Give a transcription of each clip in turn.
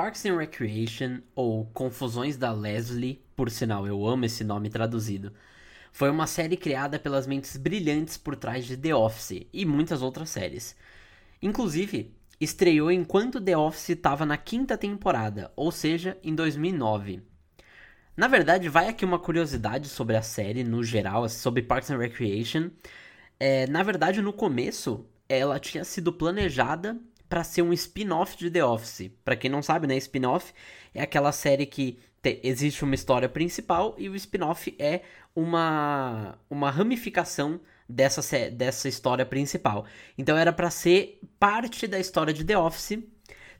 Parks and Recreation, ou Confusões da Leslie, por sinal, eu amo esse nome traduzido, foi uma série criada pelas mentes brilhantes por trás de The Office e muitas outras séries. Inclusive, estreou enquanto The Office estava na quinta temporada, ou seja, em 2009. Na verdade, vai aqui uma curiosidade sobre a série no geral, sobre Parks and Recreation. É, na verdade, no começo, ela tinha sido planejada para ser um spin-off de The Office. Para quem não sabe, né, spin-off é aquela série que te, existe uma história principal e o spin-off é uma uma ramificação dessa dessa história principal. Então era para ser parte da história de The Office,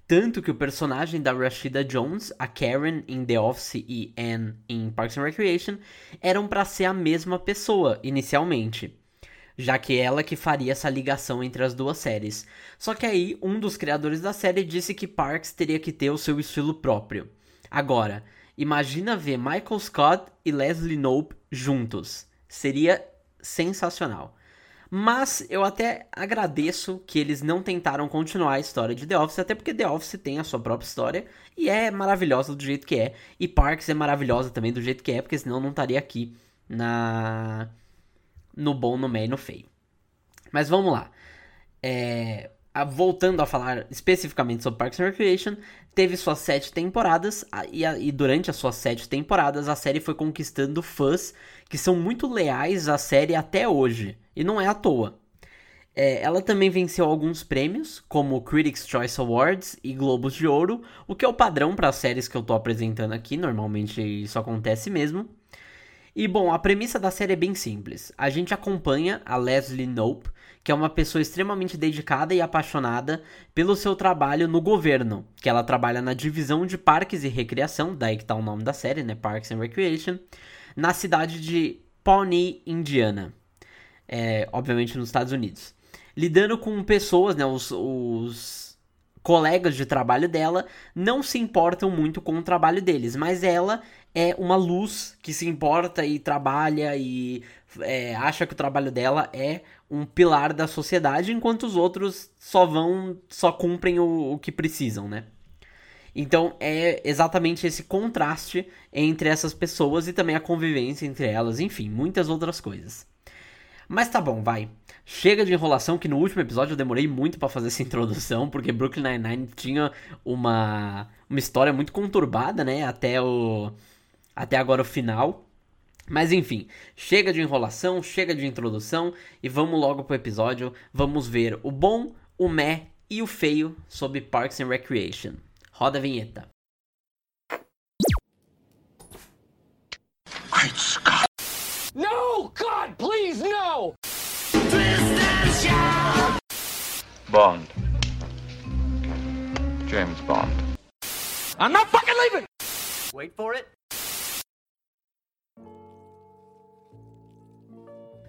tanto que o personagem da Rashida Jones, a Karen em The Office e Anne em Parks and Recreation, eram para ser a mesma pessoa inicialmente já que ela que faria essa ligação entre as duas séries. Só que aí, um dos criadores da série disse que Parks teria que ter o seu estilo próprio. Agora, imagina ver Michael Scott e Leslie Knope juntos. Seria sensacional. Mas eu até agradeço que eles não tentaram continuar a história de The Office, até porque The Office tem a sua própria história e é maravilhosa do jeito que é. E Parks é maravilhosa também do jeito que é, porque senão não estaria aqui na no bom, no meio e no feio. Mas vamos lá. É, voltando a falar especificamente sobre Parks and Recreation, teve suas sete temporadas e, e, durante as suas sete temporadas a série foi conquistando fãs que são muito leais à série até hoje. E não é à toa. É, ela também venceu alguns prêmios, como Critics' Choice Awards e Globos de Ouro, o que é o padrão para as séries que eu estou apresentando aqui, normalmente isso acontece mesmo. E bom, a premissa da série é bem simples. A gente acompanha a Leslie Knope, que é uma pessoa extremamente dedicada e apaixonada pelo seu trabalho no governo, que ela trabalha na divisão de parques e recreação, daí que tá o nome da série, né, Parks and Recreation, na cidade de Pawnee, Indiana, é, obviamente nos Estados Unidos. Lidando com pessoas, né, os, os colegas de trabalho dela não se importam muito com o trabalho deles, mas ela é uma luz que se importa e trabalha e é, acha que o trabalho dela é um pilar da sociedade, enquanto os outros só vão, só cumprem o, o que precisam, né? Então é exatamente esse contraste entre essas pessoas e também a convivência entre elas, enfim, muitas outras coisas. Mas tá bom, vai. Chega de enrolação, que no último episódio eu demorei muito para fazer essa introdução, porque Brooklyn Nine-Nine tinha uma, uma história muito conturbada, né? Até o, até agora o final. Mas enfim, chega de enrolação, chega de introdução e vamos logo pro episódio. Vamos ver o bom, o meh e o feio sobre Parks and Recreation. Roda a vinheta. Great Scott! No, God, please, no! Bond. James Bond. I'm not fucking leaving! Wait for it.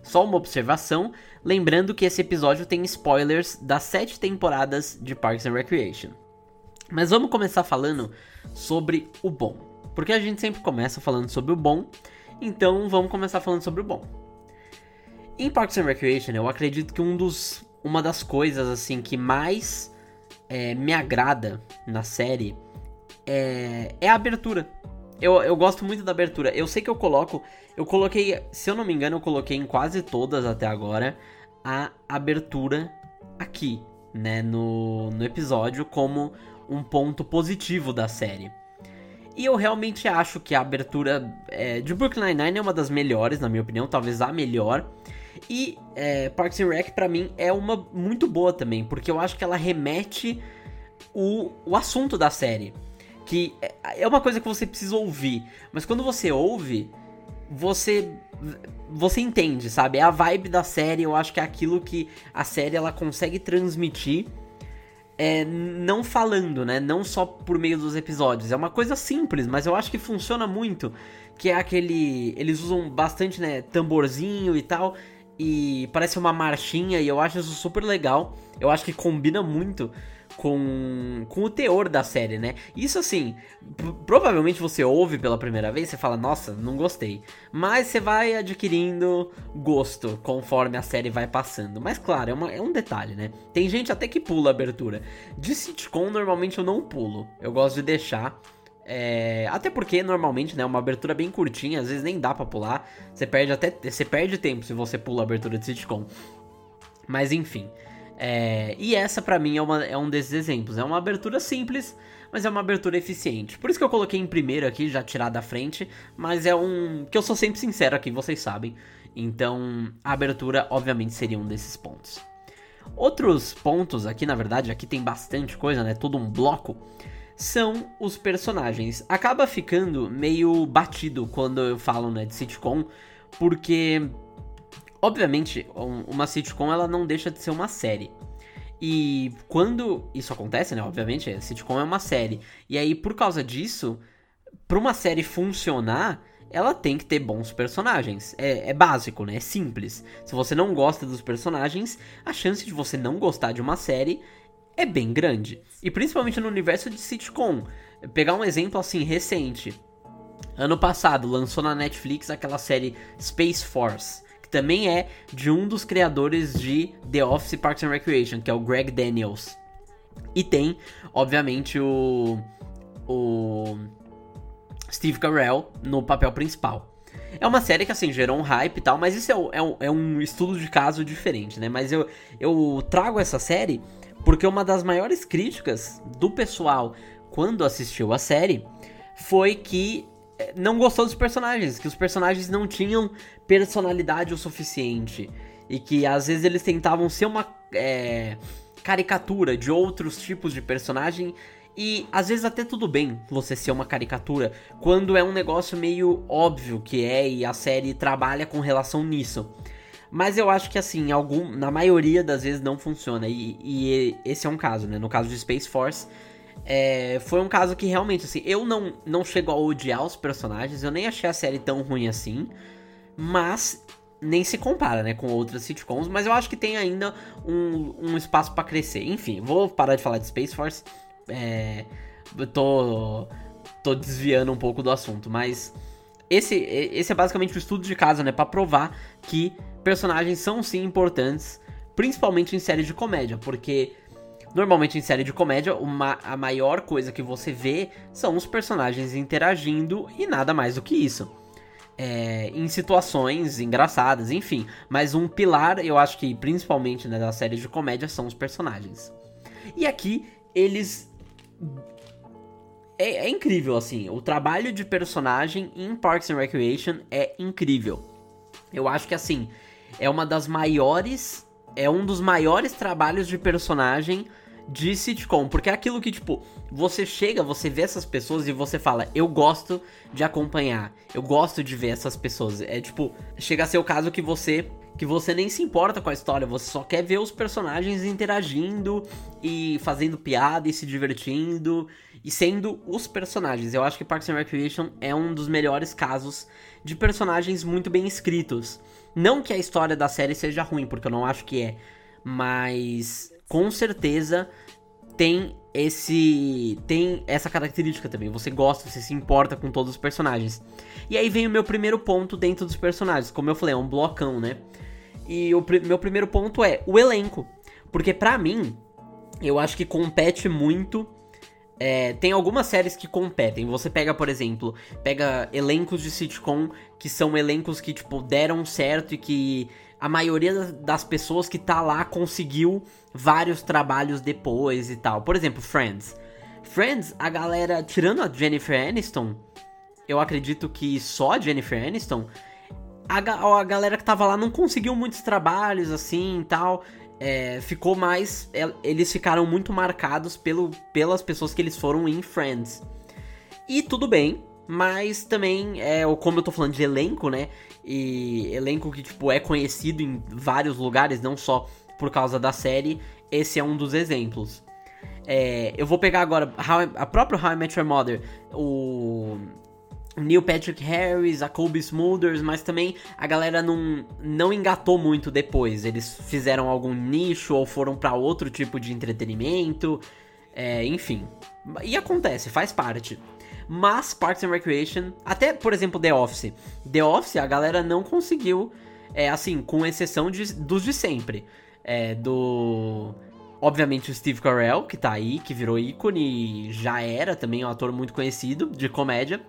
Só uma observação, lembrando que esse episódio tem spoilers das sete temporadas de Parks and Recreation. Mas vamos começar falando sobre o bom, porque a gente sempre começa falando sobre o bom, então vamos começar falando sobre o bom. Em Parks and Recreation, eu acredito que um dos, uma das coisas assim que mais é, me agrada na série é, é a abertura. Eu, eu gosto muito da abertura. Eu sei que eu coloco. Eu coloquei. Se eu não me engano, eu coloquei em quase todas até agora a abertura aqui, né? No, no episódio, como um ponto positivo da série. E eu realmente acho que a abertura é, de Brooklyn Nine-Nine é uma das melhores, na minha opinião, talvez a melhor. E é, Parks and Rec, pra mim, é uma muito boa também, porque eu acho que ela remete o, o assunto da série que é uma coisa que você precisa ouvir, mas quando você ouve, você você entende, sabe? É a vibe da série, eu acho que é aquilo que a série ela consegue transmitir é, não falando, né? Não só por meio dos episódios. É uma coisa simples, mas eu acho que funciona muito. Que é aquele. Eles usam bastante, né? Tamborzinho e tal. E parece uma marchinha, e eu acho isso super legal. Eu acho que combina muito com, com o teor da série, né? Isso assim, provavelmente você ouve pela primeira vez, você fala, nossa, não gostei. Mas você vai adquirindo gosto conforme a série vai passando. Mas claro, é, uma, é um detalhe, né? Tem gente até que pula a abertura. De sitcom, normalmente eu não pulo. Eu gosto de deixar. É, até porque normalmente, né, uma abertura bem curtinha, às vezes nem dá para pular. Você perde até você perde tempo se você pula a abertura de sitcom. Mas enfim. É, e essa para mim é, uma, é um desses exemplos. É uma abertura simples, mas é uma abertura eficiente. Por isso que eu coloquei em primeiro aqui, já tirar da frente. Mas é um. que eu sou sempre sincero aqui, vocês sabem. Então, a abertura, obviamente, seria um desses pontos. Outros pontos aqui, na verdade, aqui tem bastante coisa, né? Todo um bloco. São os personagens. Acaba ficando meio batido quando eu falo né, de sitcom, porque Obviamente, uma sitcom ela não deixa de ser uma série. E quando isso acontece, né? Obviamente, a sitcom é uma série. E aí, por causa disso, para uma série funcionar, ela tem que ter bons personagens. É, é, básico, né? É simples. Se você não gosta dos personagens, a chance de você não gostar de uma série é bem grande. E principalmente no universo de sitcom. Pegar um exemplo assim recente. Ano passado lançou na Netflix aquela série Space Force que também é de um dos criadores de The Office Parks and Recreation, que é o Greg Daniels. E tem, obviamente, o, o Steve Carell no papel principal. É uma série que, assim, gerou um hype e tal, mas isso é, é, é um estudo de caso diferente, né? Mas eu, eu trago essa série porque uma das maiores críticas do pessoal quando assistiu a série foi que não gostou dos personagens, que os personagens não tinham personalidade o suficiente. E que às vezes eles tentavam ser uma é, caricatura de outros tipos de personagem. E às vezes até tudo bem você ser uma caricatura, quando é um negócio meio óbvio que é e a série trabalha com relação nisso. Mas eu acho que assim, algum, na maioria das vezes não funciona. E, e esse é um caso, né? No caso de Space Force, é, foi um caso que realmente, assim, eu não, não chego a odiar os personagens, eu nem achei a série tão ruim assim, mas nem se compara, né, com outras sitcoms, mas eu acho que tem ainda um, um espaço para crescer. Enfim, vou parar de falar de Space Force, é, eu tô, tô desviando um pouco do assunto, mas esse, esse é basicamente o estudo de caso, né, para provar que personagens são sim importantes, principalmente em séries de comédia, porque Normalmente em série de comédia, uma, a maior coisa que você vê são os personagens interagindo e nada mais do que isso. É, em situações engraçadas, enfim. Mas um pilar, eu acho que principalmente né, séries de comédia, são os personagens. E aqui eles. É, é, incrível, assim. O trabalho de personagem em Parks and Recreation é incrível. Eu acho que, assim, é uma das maiores. É um dos maiores trabalhos de personagem de sitcom, porque é aquilo que, tipo, você chega, você vê essas pessoas e você fala, eu gosto de acompanhar, eu gosto de ver essas pessoas. É tipo, chega a ser o caso que você que você nem se importa com a história, você só quer ver os personagens interagindo e fazendo piada e se divertindo e sendo os personagens. Eu acho que Parks and Recreation é um dos melhores casos de personagens muito bem escritos. Não que a história da série seja ruim, porque eu não acho que é, mas com certeza tem esse tem essa característica também. Você gosta, você se importa com todos os personagens. E aí vem o meu primeiro ponto dentro dos personagens. Como eu falei, é um blocão, né? E o pr meu primeiro ponto é o elenco. Porque para mim, eu acho que compete muito. É, tem algumas séries que competem. Você pega, por exemplo, pega elencos de sitcom que são elencos que, tipo, deram certo e que a maioria das pessoas que tá lá conseguiu vários trabalhos depois e tal. Por exemplo, Friends. Friends, a galera, tirando a Jennifer Aniston, eu acredito que só a Jennifer Aniston, a, a galera que tava lá não conseguiu muitos trabalhos assim e tal. É, ficou mais. É, eles ficaram muito marcados pelo, pelas pessoas que eles foram em Friends. E tudo bem, mas também, é, como eu tô falando de elenco, né? E elenco que, tipo, é conhecido em vários lugares, não só por causa da série, esse é um dos exemplos. É, eu vou pegar agora How, a própria How I Met Your Mother, o Neil Patrick Harris, a Colby Smulders, mas também a galera não, não engatou muito depois. Eles fizeram algum nicho ou foram para outro tipo de entretenimento, é, enfim. E acontece, faz parte. Mas Parks and Recreation, até por exemplo The Office, The Office a galera não conseguiu, é, assim, com exceção de, dos de sempre, é, do Obviamente o Steve Carell, que tá aí, que virou ícone, já era também um ator muito conhecido de comédia.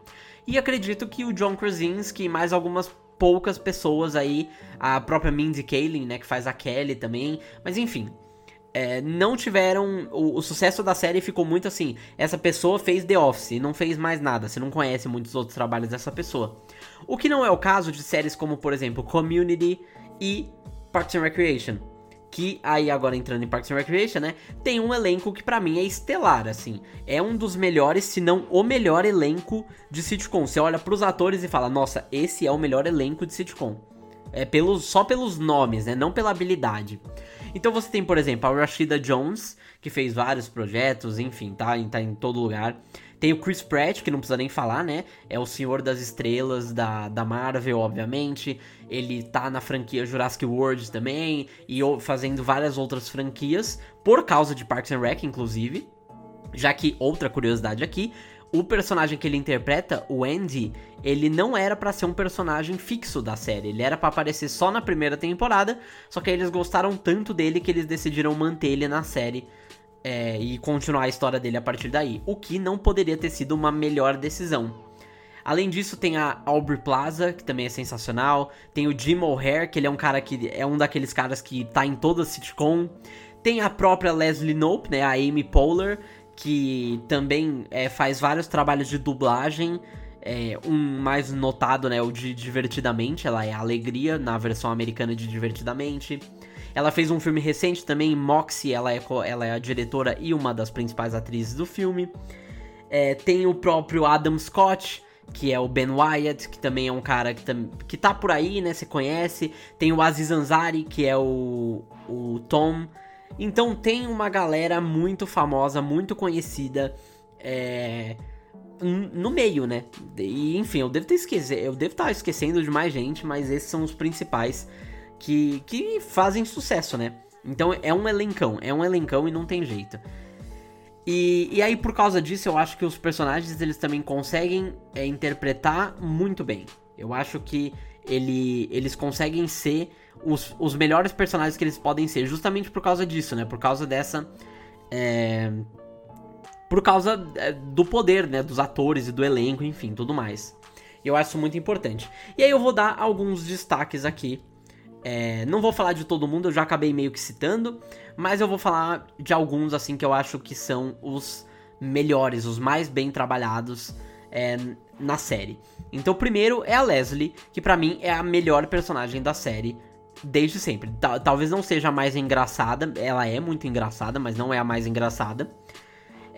E acredito que o John Krasinski e mais algumas poucas pessoas aí, a própria Mindy Kaling, né, que faz a Kelly também, mas enfim, é, não tiveram. O, o, sucesso da série ficou muito assim. Essa pessoa fez The Office e não fez mais nada. Você não conhece muitos outros trabalhos dessa pessoa. O que não é o caso de séries como, por exemplo, Community e Parks and Recreation que aí agora entrando em Parks and Recreation, né, tem um elenco que para mim é estelar, assim. É um dos melhores, se não o melhor elenco de sitcom. Você olha pros atores e fala: "Nossa, esse é o melhor elenco de sitcom". É pelos só pelos nomes, né, não pela habilidade. Então você tem, por exemplo, a Rashida Jones, que fez vários projetos, enfim, tá, tá em todo lugar. Tem o Chris Pratt, que não precisa nem falar, né? É o Senhor das Estrelas da, da Marvel, obviamente. Ele tá na franquia Jurassic World também. E fazendo várias outras franquias. Por causa de Parks and Rec, inclusive. Já que, outra curiosidade aqui, o personagem que ele interpreta, o Andy, ele não era para ser um personagem fixo da série. Ele era para aparecer só na primeira temporada, só que aí eles gostaram tanto dele que eles decidiram manter ele na série é, e continuar a história dele a partir daí. O que não poderia ter sido uma melhor decisão. Além disso, tem a Aubrey Plaza, que também é sensacional. Tem o Jim O'Hare, que ele é um cara que é um daqueles caras que tá em toda a sitcom. Tem a própria Leslie Knope, né, a Amy Poehler, que também é, faz vários trabalhos de dublagem. É, um mais notado, né, o de Divertidamente, ela é a Alegria na versão americana de Divertidamente. Ela fez um filme recente também, Moxie, ela é, ela é a diretora e uma das principais atrizes do filme. É, tem o próprio Adam Scott, que é o Ben Wyatt, que também é um cara que, tam, que tá por aí, né? Você conhece. Tem o Aziz Ansari, que é o, o Tom. Então tem uma galera muito famosa, muito conhecida. É, no meio, né? E, enfim, eu devo ter esquecido, eu devo estar esquecendo de mais gente, mas esses são os principais que, que fazem sucesso, né? Então é um elencão, é um elencão e não tem jeito. E, e aí, por causa disso, eu acho que os personagens eles também conseguem é, interpretar muito bem. Eu acho que ele, eles conseguem ser os, os melhores personagens que eles podem ser, justamente por causa disso, né? Por causa dessa. É, por causa é, do poder, né? Dos atores e do elenco, enfim, tudo mais. Eu acho muito importante. E aí eu vou dar alguns destaques aqui é, não vou falar de todo mundo, eu já acabei meio que citando, mas eu vou falar de alguns assim que eu acho que são os melhores, os mais bem trabalhados é, na série. Então, primeiro é a Leslie, que para mim é a melhor personagem da série desde sempre. Talvez não seja a mais engraçada, ela é muito engraçada, mas não é a mais engraçada.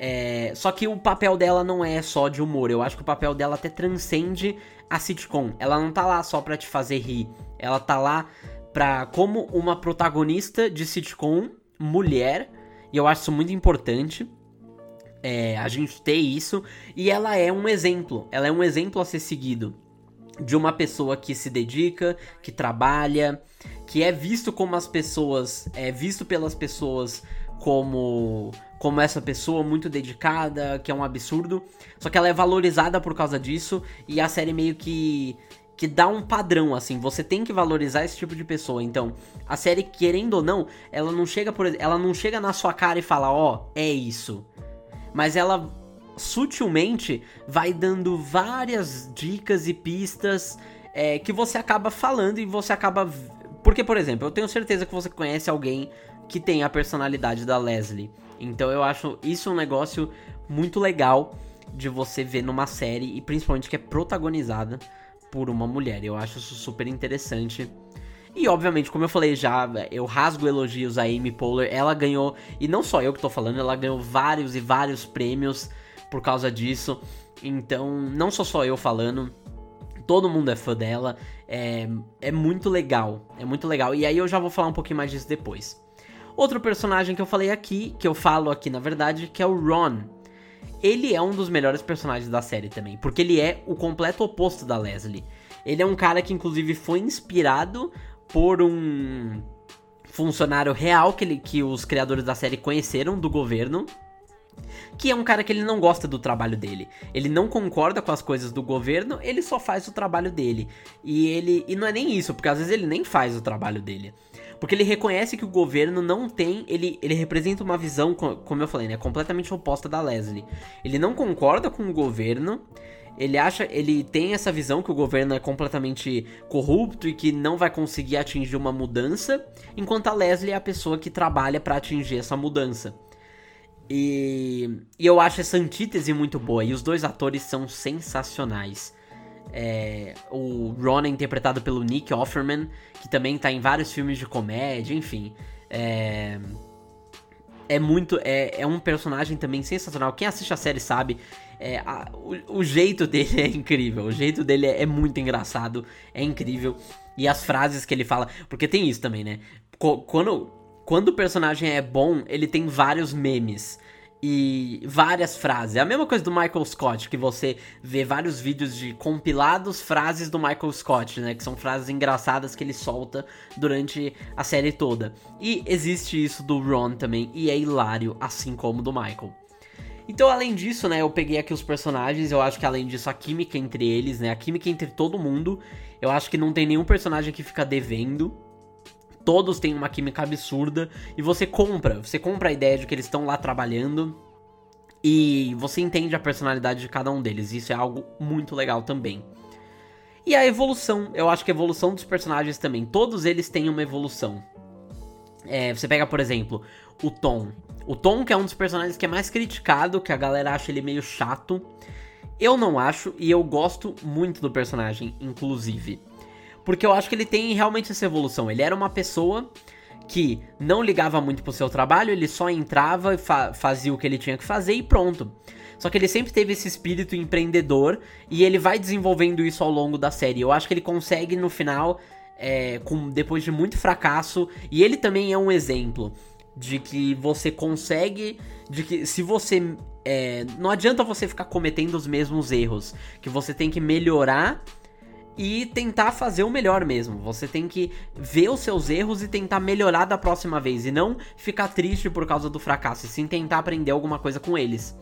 É, só que o papel dela não é só de humor, eu acho que o papel dela até transcende a sitcom. Ela não tá lá só pra te fazer rir, ela tá lá pra, como uma protagonista de sitcom mulher, e eu acho isso muito importante. É, a gente ter isso, e ela é um exemplo, ela é um exemplo a ser seguido de uma pessoa que se dedica, que trabalha, que é visto como as pessoas, é visto pelas pessoas como como essa pessoa muito dedicada, que é um absurdo. Só que ela é valorizada por causa disso e a série meio que que dá um padrão assim, você tem que valorizar esse tipo de pessoa. Então, a série querendo ou não, ela não chega por ela não chega na sua cara e fala, ó, oh, é isso. Mas ela sutilmente vai dando várias dicas e pistas é, que você acaba falando e você acaba porque, por exemplo, eu tenho certeza que você conhece alguém que tem a personalidade da Leslie. Então eu acho isso um negócio muito legal de você ver numa série e principalmente que é protagonizada por uma mulher. Eu acho isso super interessante. E obviamente, como eu falei já, eu rasgo elogios a Amy Poehler. Ela ganhou, e não só eu que tô falando, ela ganhou vários e vários prêmios por causa disso. Então, não sou só eu falando, todo mundo é fã dela. É, é muito legal, é muito legal. E aí eu já vou falar um pouquinho mais disso depois. Outro personagem que eu falei aqui, que eu falo aqui na verdade, que é o Ron. ele é um dos melhores personagens da série também, porque ele é o completo oposto da Leslie. Ele é um cara que inclusive foi inspirado por um funcionário real que, ele, que os criadores da série conheceram do governo, que é um cara que ele não gosta do trabalho dele. Ele não concorda com as coisas do governo, ele só faz o trabalho dele. E ele e não é nem isso, porque às vezes ele nem faz o trabalho dele. Porque ele reconhece que o governo não tem. Ele, ele representa uma visão, como eu falei, né? Completamente oposta da Leslie. Ele não concorda com o governo. Ele acha. Ele tem essa visão que o governo é completamente corrupto e que não vai conseguir atingir uma mudança. Enquanto a Leslie é a pessoa que trabalha para atingir essa mudança. E, e eu acho essa antítese muito boa. E os dois atores são sensacionais. É, o Ron é interpretado pelo Nick Offerman, que também tá em vários filmes de comédia, enfim. É, é muito. É, é um personagem também sensacional. Quem assiste a série sabe. É, a, o, o, jeito dele é incrível. O jeito dele é, é, muito engraçado. É incrível. E as frases que ele fala. Porque tem isso também, né? Quando, quando o personagem é bom, ele tem vários memes e várias frases. É a mesma coisa do Michael Scott, que você vê vários vídeos de compilados frases do Michael Scott, né? Que são frases engraçadas que ele solta durante a série toda. E existe isso do Ron também, e é hilário, assim como do Michael. Então, além disso, né, eu peguei aqui os personagens, eu acho que além disso, a química entre eles, né, a química entre todo mundo, eu acho que não tem nenhum personagem que fica devendo, todos têm uma química absurda e você compra, você compra a ideia de que eles estão lá trabalhando e você entende a personalidade de cada um deles. Isso é algo muito legal também. E a evolução, eu acho que a evolução dos personagens também, todos eles têm uma evolução. É, você pega, por exemplo, o Tom. O Tom, que é um dos personagens que é mais criticado, que a galera acha ele meio chato. Eu não acho, e eu gosto muito do personagem, inclusive. Porque eu acho que ele tem realmente essa evolução. Ele era uma pessoa que não ligava muito pro seu trabalho, ele só entrava fa fazia o que ele tinha que fazer e pronto. Só que ele sempre teve esse espírito empreendedor e ele vai desenvolvendo isso ao longo da série. Eu acho que ele consegue no final, é, com depois de muito fracasso, e ele também é um exemplo de que você consegue, de que se você é, não adianta você ficar cometendo os mesmos erros, que você tem que melhorar e tentar fazer o melhor mesmo. Você tem que ver os seus erros e tentar melhorar da próxima vez e não ficar triste por causa do fracasso, e sim tentar aprender alguma coisa com eles.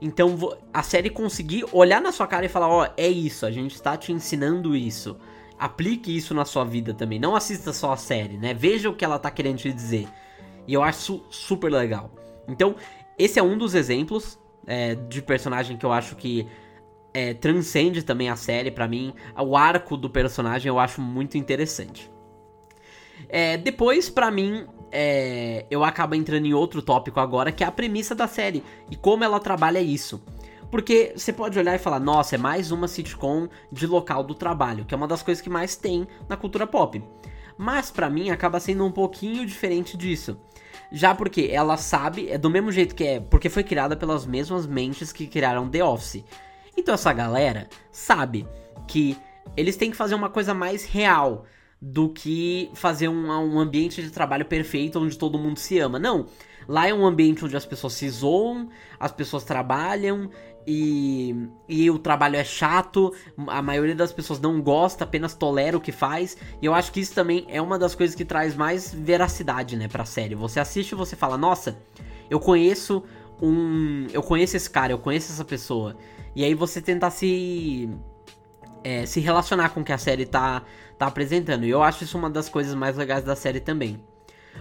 Então a série conseguir olhar na sua cara e falar: Ó, oh, é isso, a gente está te ensinando isso. Aplique isso na sua vida também. Não assista só a série, né? Veja o que ela tá querendo te dizer. E eu acho super legal. Então, esse é um dos exemplos é, de personagem que eu acho que é, transcende também a série para mim. O arco do personagem eu acho muito interessante. É, depois, para mim, é, eu acabo entrando em outro tópico agora, que é a premissa da série e como ela trabalha isso. Porque você pode olhar e falar, nossa, é mais uma sitcom de local do trabalho, que é uma das coisas que mais tem na cultura pop. Mas para mim acaba sendo um pouquinho diferente disso. Já porque ela sabe, é do mesmo jeito que é, porque foi criada pelas mesmas mentes que criaram The Office. Então essa galera sabe que eles têm que fazer uma coisa mais real do que fazer um, um ambiente de trabalho perfeito onde todo mundo se ama. Não. Lá é um ambiente onde as pessoas se zoam, as pessoas trabalham e, e o trabalho é chato, a maioria das pessoas não gosta, apenas tolera o que faz. E eu acho que isso também é uma das coisas que traz mais veracidade, né, pra série. Você assiste e você fala, nossa, eu conheço um. Eu conheço esse cara, eu conheço essa pessoa. E aí você tentar se. É, se relacionar com o que a série tá, tá apresentando. E eu acho isso uma das coisas mais legais da série também.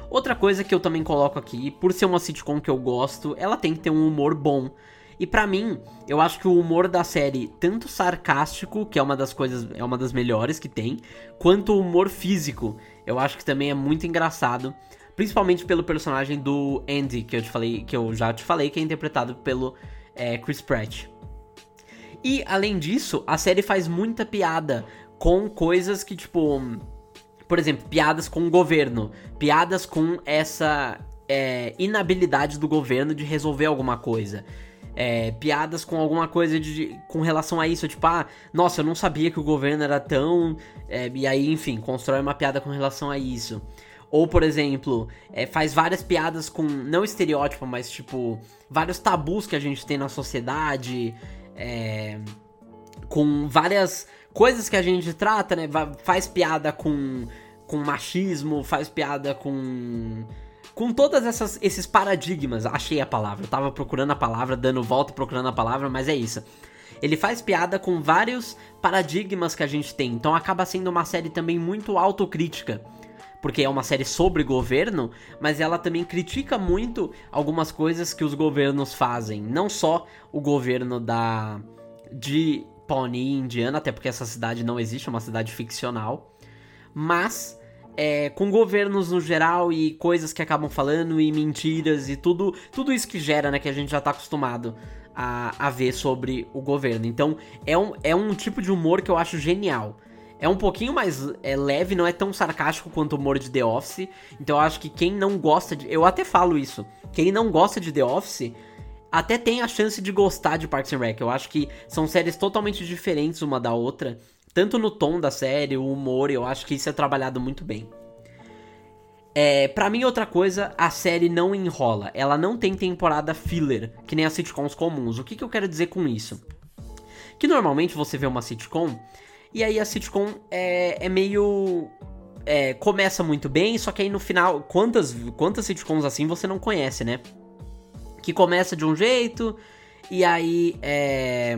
Outra coisa que eu também coloco aqui, por ser uma sitcom que eu gosto, ela tem que ter um humor bom. E para mim, eu acho que o humor da série, tanto sarcástico, que é uma das coisas, é uma das melhores que tem, quanto o humor físico, eu acho que também é muito engraçado, principalmente pelo personagem do Andy, que eu te falei, que eu já te falei, que é interpretado pelo é, Chris Pratt. E além disso, a série faz muita piada com coisas que, tipo. Por exemplo, piadas com o governo. Piadas com essa é, inabilidade do governo de resolver alguma coisa. É, piadas com alguma coisa de, com relação a isso, tipo, ah, nossa, eu não sabia que o governo era tão. É, e aí, enfim, constrói uma piada com relação a isso. Ou, por exemplo, é, faz várias piadas com, não estereótipo, mas tipo, vários tabus que a gente tem na sociedade, é, com várias coisas que a gente trata, né? Faz piada com, com machismo, faz piada com. Com todas essas esses paradigmas, achei a palavra. Eu tava procurando a palavra, dando volta procurando a palavra, mas é isso. Ele faz piada com vários paradigmas que a gente tem, então acaba sendo uma série também muito autocrítica porque é uma série sobre governo, mas ela também critica muito algumas coisas que os governos fazem. Não só o governo da de Pawnee, Indiana, até porque essa cidade não existe, é uma cidade ficcional, mas é, com governos no geral e coisas que acabam falando e mentiras e tudo, tudo isso que gera, né, que a gente já tá acostumado a, a ver sobre o governo. Então é um, é um tipo de humor que eu acho genial. É um pouquinho mais é, leve, não é tão sarcástico quanto o humor de The Office. Então eu acho que quem não gosta de. Eu até falo isso. Quem não gosta de The Office até tem a chance de gostar de Parks and Rec. Eu acho que são séries totalmente diferentes uma da outra. Tanto no tom da série, o humor, eu acho que isso é trabalhado muito bem. É, para mim, outra coisa, a série não enrola. Ela não tem temporada filler, que nem as sitcoms comuns. O que, que eu quero dizer com isso? Que normalmente você vê uma sitcom e aí a sitcom é, é meio. É, começa muito bem, só que aí no final. Quantas, quantas sitcoms assim você não conhece, né? Que começa de um jeito, e aí. É...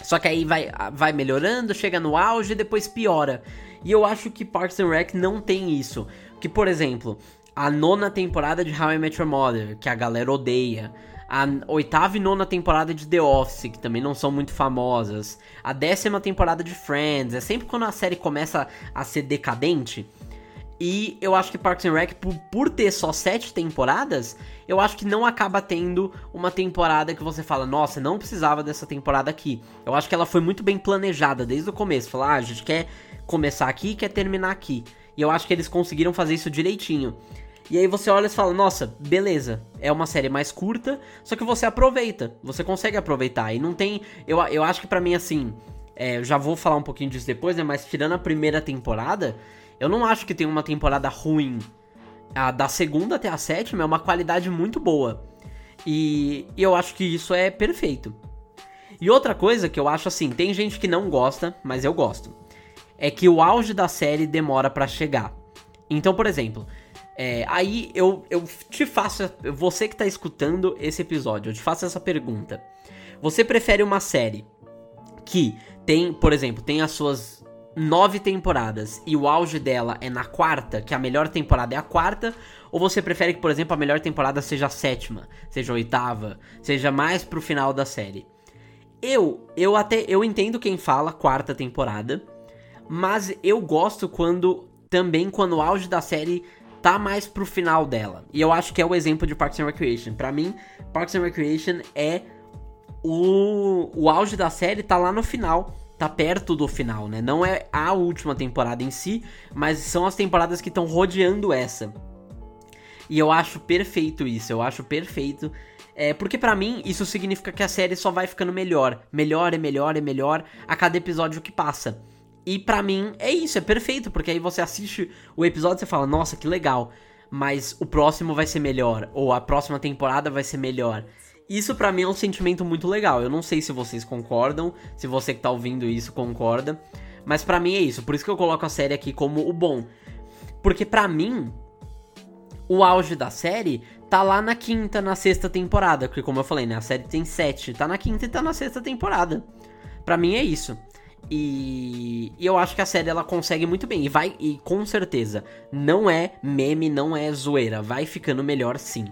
Só que aí vai, vai melhorando, chega no auge e depois piora. E eu acho que Parks and Rec não tem isso. Que, por exemplo, a nona temporada de How I Met Your Mother, que a galera odeia a oitava e nona temporada de The Office, que também não são muito famosas, a décima temporada de Friends, é sempre quando a série começa a ser decadente. E eu acho que Parks and Rec, por, por ter só sete temporadas, eu acho que não acaba tendo uma temporada que você fala, nossa, não precisava dessa temporada aqui. Eu acho que ela foi muito bem planejada desde o começo. Falar, ah, a gente quer começar aqui e quer terminar aqui. E eu acho que eles conseguiram fazer isso direitinho. E aí você olha e fala, nossa, beleza, é uma série mais curta, só que você aproveita, você consegue aproveitar. E não tem. Eu, eu acho que para mim, assim, é, eu já vou falar um pouquinho disso depois, né? Mas tirando a primeira temporada, eu não acho que tem uma temporada ruim. A da segunda até a sétima é uma qualidade muito boa. E, eu acho que isso é perfeito. E outra coisa que eu acho assim, tem gente que não gosta, mas eu gosto. É que o auge da série demora para chegar. Então, por exemplo, é, aí eu, eu te faço, você que tá escutando esse episódio, eu te faço essa pergunta. Você prefere uma série que tem, por exemplo, tem as suas nove temporadas e o auge dela é na quarta, que a melhor temporada é a quarta, ou você prefere que, por exemplo, a melhor temporada seja a sétima, seja a oitava, seja mais pro final da série? Eu, eu até eu entendo quem fala quarta temporada, mas eu gosto quando também quando o auge da série tá mais pro final dela. E eu acho que é o exemplo de Parks and Recreation. Para mim, Parks and Recreation é o, o auge da série tá lá no final, tá perto do final, né? Não é a última temporada em si, mas são as temporadas que estão rodeando essa. E eu acho perfeito isso, eu acho perfeito. É, porque para mim isso significa que a série só vai ficando melhor. Melhor e melhor e melhor a cada episódio que passa. E para mim é isso, é perfeito, porque aí você assiste o episódio e você fala, nossa, que legal, mas o próximo vai ser melhor, ou a próxima temporada vai ser melhor. Isso para mim é um sentimento muito legal. Eu não sei se vocês concordam, se você que tá ouvindo isso concorda, mas para mim é isso. Por isso que eu coloco a série aqui como o bom. Porque para mim, o auge da série tá lá na quinta, na sexta temporada. Porque, como eu falei, né? A série tem sete. Tá na quinta e tá na sexta temporada. Pra mim é isso. E, e, eu acho que a série ela consegue muito bem. E vai, e com certeza, não é meme, não é zoeira. Vai ficando melhor sim.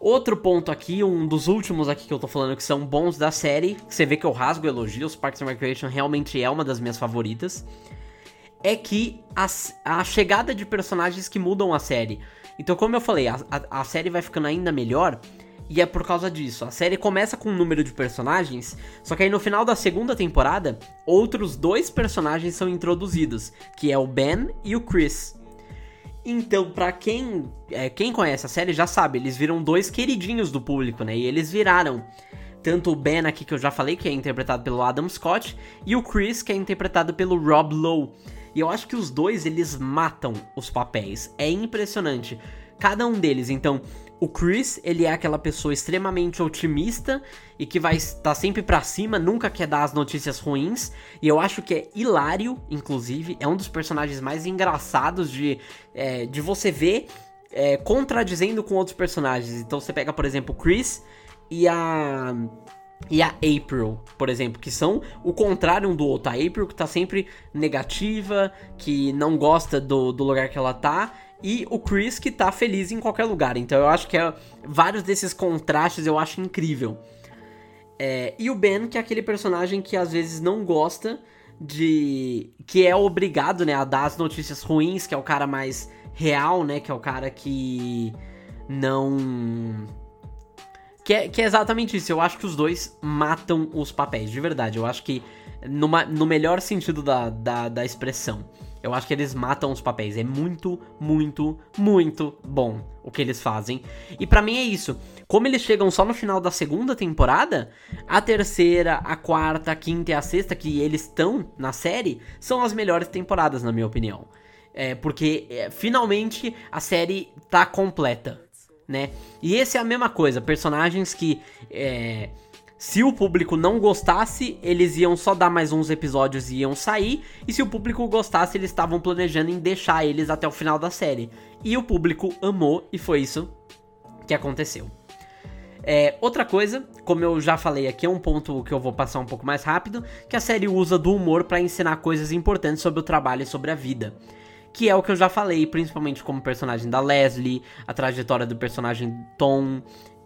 Outro ponto aqui, um dos últimos aqui que eu tô falando que são bons da série, que você vê que eu rasgo elogios, Parks and Recreation realmente é uma das minhas favoritas, é que a, a chegada de personagens que mudam a série. Então, como eu falei, a, a, a série vai ficando ainda melhor e é por causa disso. A série começa com um número de personagens, só que aí no final da segunda temporada, outros dois personagens são introduzidos, que é o Ben e o Chris. Então, para quem é, quem conhece a série já sabe, eles viram dois queridinhos do público, né? E eles viraram tanto o Ben aqui que eu já falei, que é interpretado pelo Adam Scott, e o Chris, que é interpretado pelo Rob Lowe. E eu acho que os dois eles matam os papéis. É impressionante. Cada um deles. Então, o Chris, ele é aquela pessoa extremamente otimista e que vai estar sempre para cima, nunca quer dar as notícias ruins. E eu acho que é hilário, inclusive, é um dos personagens mais engraçados de, é, de você ver é, contradizendo com outros personagens. Então você pega, por exemplo, o Chris e a e a April, por exemplo, que são o contrário um do outro. A April que tá sempre negativa, que não gosta do, do lugar que ela tá, e o Chris que tá feliz em qualquer lugar. Então eu acho que é, vários desses contrastes eu acho incrível. É, e o Ben, que é aquele personagem que às vezes não gosta de. que é obrigado, né, a dar as notícias ruins, que é o cara mais real, né, que é o cara que não. Que é, que é exatamente isso. Eu acho que os dois matam os papéis, de verdade. Eu acho que, numa, no melhor sentido da, da, da expressão. Eu acho que eles matam os papéis. É muito, muito, muito bom o que eles fazem. E para mim é isso. Como eles chegam só no final da segunda temporada, a terceira, a quarta, a quinta e a sexta, que eles estão na série, são as melhores temporadas, na minha opinião. É, porque é, finalmente a série tá completa, né? E esse é a mesma coisa. Personagens que. É, se o público não gostasse, eles iam só dar mais uns episódios e iam sair. E se o público gostasse, eles estavam planejando em deixar eles até o final da série. E o público amou, e foi isso que aconteceu. É, outra coisa, como eu já falei aqui, é um ponto que eu vou passar um pouco mais rápido, que a série usa do humor para ensinar coisas importantes sobre o trabalho e sobre a vida. Que é o que eu já falei, principalmente como personagem da Leslie, a trajetória do personagem Tom,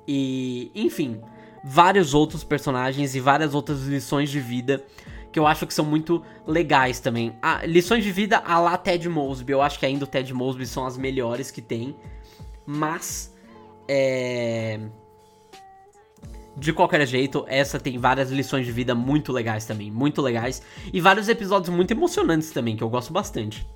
e enfim, vários outros personagens e várias outras lições de vida que eu acho que são muito legais também. Lições de vida a lá Ted Mosby. Eu acho que ainda o Ted Mosby são as melhores que tem. Mas. É. De qualquer jeito, essa tem várias lições de vida muito legais também. Muito legais. E vários episódios muito emocionantes também, que eu gosto bastante.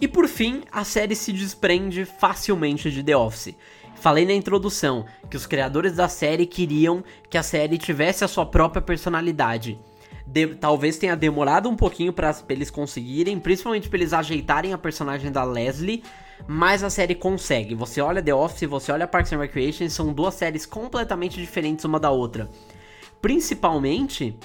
E por fim, a série se desprende facilmente de The Office. Falei na introdução que os criadores da série queriam que a série tivesse a sua própria personalidade. De, talvez tenha demorado um pouquinho para eles conseguirem, principalmente para eles ajeitarem a personagem da Leslie, mas a série consegue. Você olha The Office, você olha Parks and Recreation, são duas séries completamente diferentes uma da outra. Principalmente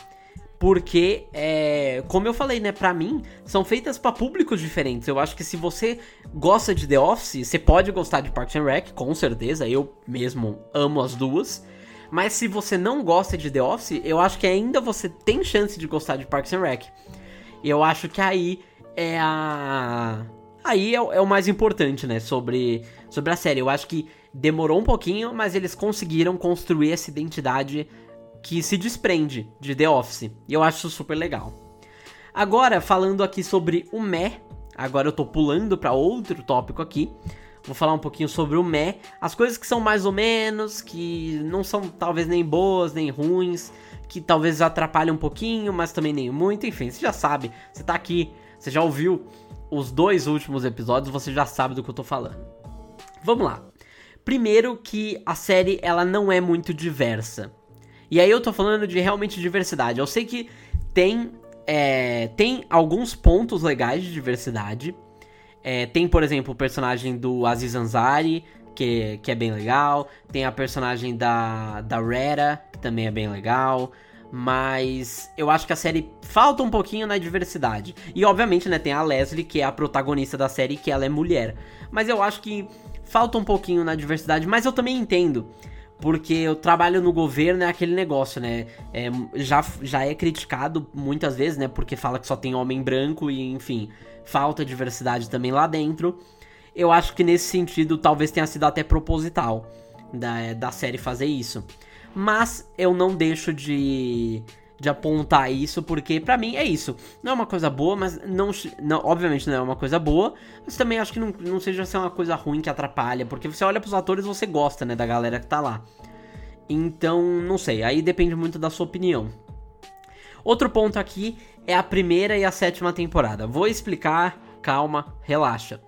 porque, é, como eu falei, né, pra mim, são feitas para públicos diferentes. Eu acho que se você gosta de The Office, você pode gostar de Parks and Rec, com certeza. Eu mesmo amo as duas. Mas se você não gosta de The Office, eu acho que ainda você tem chance de gostar de Parks and Rec. Eu acho que aí é a. Aí é, é o mais importante, né? Sobre, sobre a série. Eu acho que demorou um pouquinho, mas eles conseguiram construir essa identidade que se desprende de The Office. E eu acho super legal. Agora, falando aqui sobre o Meh, agora eu tô pulando para outro tópico aqui. Vou falar um pouquinho sobre o Meh, as coisas que são mais ou menos, que não são talvez nem boas, nem ruins, que talvez atrapalhem um pouquinho, mas também nem muito, enfim, você já sabe, você tá aqui, você já ouviu os dois últimos episódios, você já sabe do que eu tô falando. Vamos lá. Primeiro que a série ela não é muito diversa. E aí eu tô falando de realmente diversidade. Eu sei que tem, é, tem alguns pontos legais de diversidade. É, tem, por exemplo, o personagem do Aziz Ansari, que, que é bem legal. Tem a personagem da, da Rera, que também é bem legal. Mas eu acho que a série falta um pouquinho na diversidade. E obviamente, né, tem a Leslie, que é a protagonista da série, que ela é mulher. Mas eu acho que falta um pouquinho na diversidade. Mas eu também entendo porque o trabalho no governo é aquele negócio, né? É, já, já é criticado muitas vezes, né? Porque fala que só tem homem branco e, enfim, falta diversidade também lá dentro. Eu acho que nesse sentido talvez tenha sido até proposital da, da série fazer isso. Mas eu não deixo de de apontar isso, porque para mim é isso. Não é uma coisa boa, mas não, não obviamente não é uma coisa boa, mas também acho que não, não seja ser uma coisa ruim que atrapalha, porque você olha pros atores e você gosta, né, da galera que tá lá. Então, não sei, aí depende muito da sua opinião. Outro ponto aqui é a primeira e a sétima temporada. Vou explicar, calma, relaxa.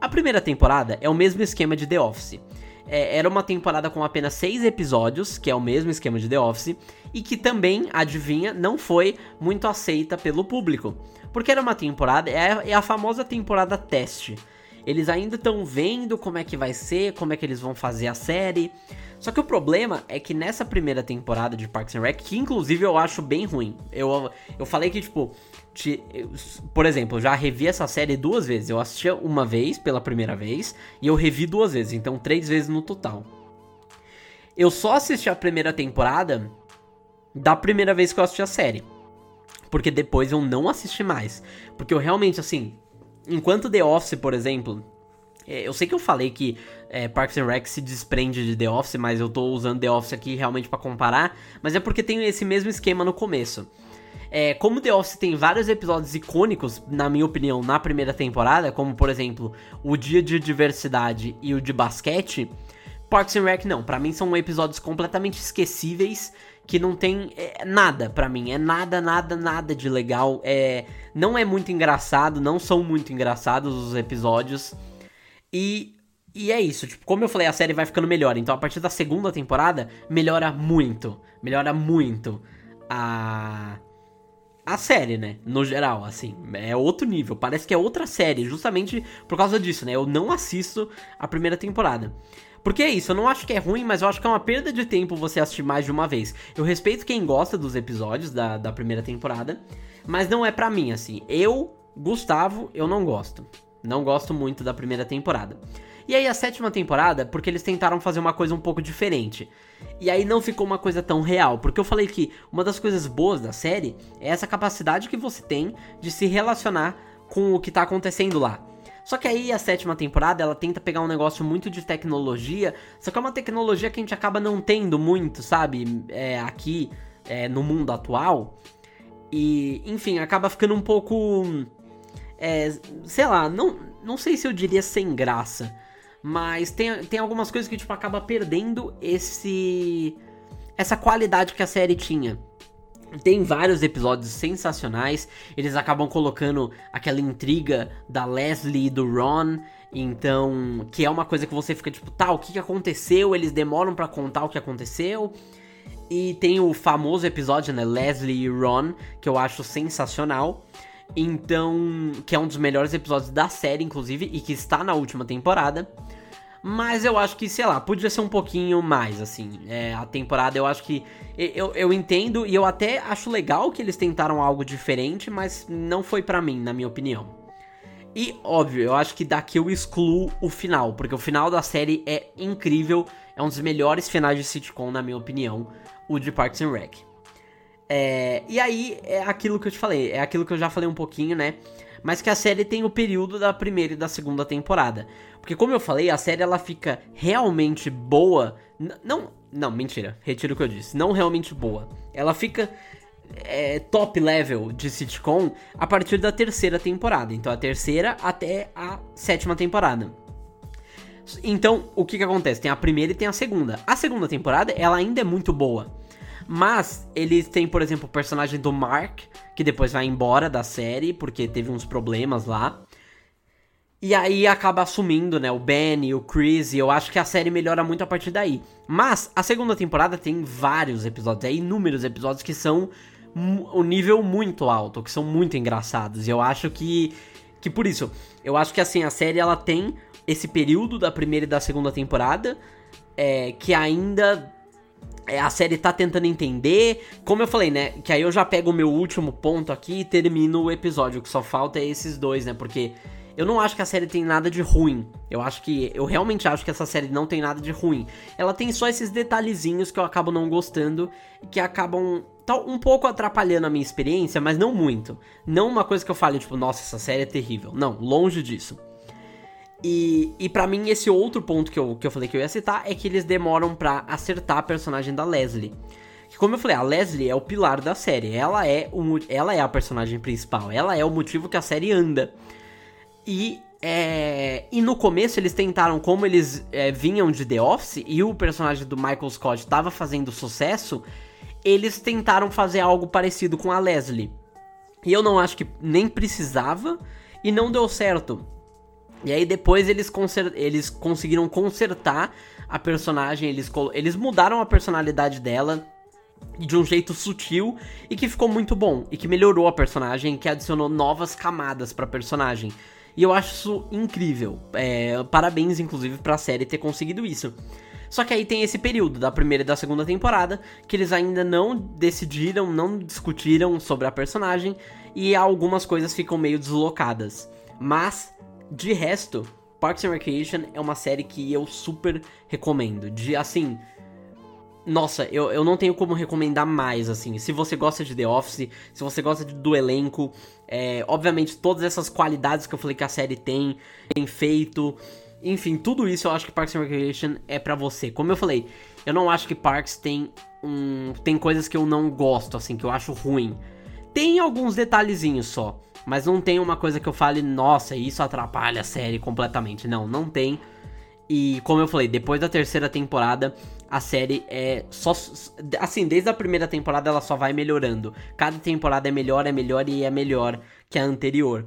A primeira temporada é o mesmo esquema de The Office. é, era uma temporada com apenas seis episódios, que é o mesmo esquema de The Office, e que também, adivinha, não foi muito aceita pelo público. Porque era uma temporada, é, é a famosa temporada teste. Eles ainda estão vendo como é que vai ser, como é que eles vão fazer a série. Só que o problema é que nessa primeira temporada de Parks and Rec, que inclusive eu acho bem ruim. Eu, eu falei que, tipo, te, eu, por exemplo, eu já revi essa série duas vezes. Eu assisti uma vez pela primeira vez e eu revi duas vezes, então três vezes no total. Eu só assisti a primeira temporada da primeira vez que eu assisti a série. Porque depois eu não assisti mais. Porque eu realmente, assim, enquanto The Office, por exemplo, é, eu sei que eu falei que é, Parks and Rec se desprende de The Office, mas eu tô usando The Office aqui realmente para comparar, mas é porque tem esse mesmo esquema no começo. É, como The Office tem vários episódios icônicos, na minha opinião, na primeira temporada, como por exemplo o Dia de Diversidade e o de Basquete, Parks and Rec não. Para mim são episódios completamente esquecíveis que não tem é, nada para mim, é nada, nada, nada de legal. É, não é muito engraçado, não são muito engraçados os episódios. E e é isso, tipo, como eu falei, a série vai ficando melhor. Então, a partir da segunda temporada, melhora muito. Melhora muito a. A série, né? No geral, assim. É outro nível. Parece que é outra série, justamente por causa disso, né? Eu não assisto a primeira temporada. Porque é isso, eu não acho que é ruim, mas eu acho que é uma perda de tempo você assistir mais de uma vez. Eu respeito quem gosta dos episódios da, da primeira temporada, mas não é pra mim, assim. Eu, Gustavo, eu não gosto. Não gosto muito da primeira temporada. E aí a sétima temporada, porque eles tentaram fazer uma coisa um pouco diferente. E aí não ficou uma coisa tão real, porque eu falei que uma das coisas boas da série é essa capacidade que você tem de se relacionar com o que tá acontecendo lá. Só que aí a sétima temporada ela tenta pegar um negócio muito de tecnologia, só que é uma tecnologia que a gente acaba não tendo muito, sabe? É, aqui é, no mundo atual. E, enfim, acaba ficando um pouco. É, sei lá, não, não sei se eu diria sem graça. Mas tem, tem algumas coisas que, tipo, acaba perdendo esse. essa qualidade que a série tinha. Tem vários episódios sensacionais. Eles acabam colocando aquela intriga da Leslie e do Ron. Então, que é uma coisa que você fica tipo, tá, o que, aconteceu? Eles demoram para contar o que aconteceu. E tem o famoso episódio, né, Leslie e Ron, que eu acho sensacional. Então, que é um dos melhores episódios da série, inclusive, e que está na última temporada. Mas eu acho que, sei lá, podia ser um pouquinho mais, assim. É, a temporada eu acho que. Eu, eu entendo e eu até acho legal que eles tentaram algo diferente, mas não foi para mim, na minha opinião. E, óbvio, eu acho que daqui eu excluo o final, porque o final da série é incrível, é um dos melhores finais de sitcom, na minha opinião, o de Parks and Rec. É, e aí, é aquilo que eu te falei, é aquilo que eu já falei um pouquinho, né? Mas que a série tem o período da primeira e da segunda temporada. Porque como eu falei, a série ela fica realmente boa. Não, não, mentira. Retiro o que eu disse. Não realmente boa. Ela fica é, top level de sitcom a partir da terceira temporada. Então a terceira até a sétima temporada. Então, o que que acontece? Tem a primeira e tem a segunda. A segunda temporada, ela ainda é muito boa. Mas eles têm, por exemplo, o personagem do Mark, que depois vai embora da série porque teve uns problemas lá. E aí acaba assumindo, né, o Ben o Chris, e eu acho que a série melhora muito a partir daí. Mas a segunda temporada tem vários episódios, é inúmeros episódios que são um nível muito alto, que são muito engraçados. E eu acho que que por isso, eu acho que assim a série ela tem esse período da primeira e da segunda temporada é, que ainda é, a série tá tentando entender. Como eu falei, né? Que aí eu já pego o meu último ponto aqui e termino o episódio. O que só falta é esses dois, né? Porque eu não acho que a série tem nada de ruim. Eu acho que. Eu realmente acho que essa série não tem nada de ruim. Ela tem só esses detalhezinhos que eu acabo não gostando que acabam um pouco atrapalhando a minha experiência, mas não muito. Não uma coisa que eu fale, tipo, nossa, essa série é terrível. Não, longe disso. E, e para mim, esse outro ponto que eu, que eu falei que eu ia citar é que eles demoram para acertar a personagem da Leslie. Que, como eu falei, a Leslie é o pilar da série. Ela é, o, ela é a personagem principal. Ela é o motivo que a série anda. E, é, e no começo eles tentaram, como eles é, vinham de The Office e o personagem do Michael Scott estava fazendo sucesso, eles tentaram fazer algo parecido com a Leslie. E eu não acho que nem precisava e não deu certo. E aí depois eles, eles conseguiram consertar a personagem, eles, eles mudaram a personalidade dela de um jeito sutil e que ficou muito bom e que melhorou a personagem, que adicionou novas camadas para personagem. E eu acho isso incrível. É, parabéns, inclusive, pra série ter conseguido isso. Só que aí tem esse período da primeira e da segunda temporada que eles ainda não decidiram, não discutiram sobre a personagem e algumas coisas ficam meio deslocadas. Mas, de resto, Parks and Recreation é uma série que eu super recomendo. De assim. Nossa, eu, eu não tenho como recomendar mais, assim. Se você gosta de The Office, se você gosta de, do elenco, é, obviamente todas essas qualidades que eu falei que a série tem, tem feito. Enfim, tudo isso eu acho que Parks and Recreation é para você. Como eu falei, eu não acho que Parks tem um. Tem coisas que eu não gosto, assim, que eu acho ruim. Tem alguns detalhezinhos só. Mas não tem uma coisa que eu fale, nossa, isso atrapalha a série completamente. Não, não tem. E como eu falei, depois da terceira temporada, a série é só. Assim, desde a primeira temporada ela só vai melhorando. Cada temporada é melhor, é melhor e é melhor que a anterior.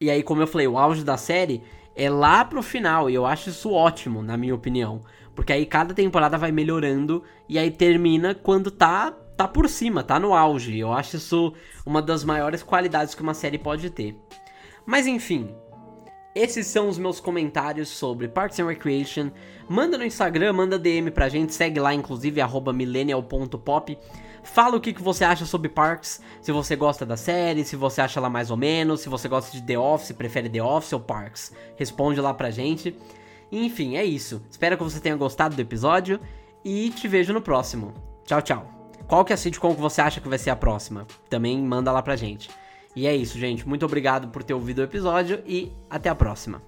E aí, como eu falei, o auge da série é lá pro final. E eu acho isso ótimo, na minha opinião. Porque aí cada temporada vai melhorando e aí termina quando tá tá por cima, tá no auge. Eu acho isso uma das maiores qualidades que uma série pode ter. Mas enfim, esses são os meus comentários sobre Parks and Recreation. Manda no Instagram, manda DM pra gente, segue lá inclusive millennial.pop. Fala o que, que você acha sobre Parks, se você gosta da série, se você acha ela mais ou menos, se você gosta de The Office, prefere The Office ou Parks. Responde lá pra gente. Enfim, é isso. Espero que você tenha gostado do episódio e te vejo no próximo. Tchau, tchau. Qual que é a sitcom que você acha que vai ser a próxima? Também manda lá pra gente. E é isso, gente. Muito obrigado por ter ouvido o episódio e até a próxima.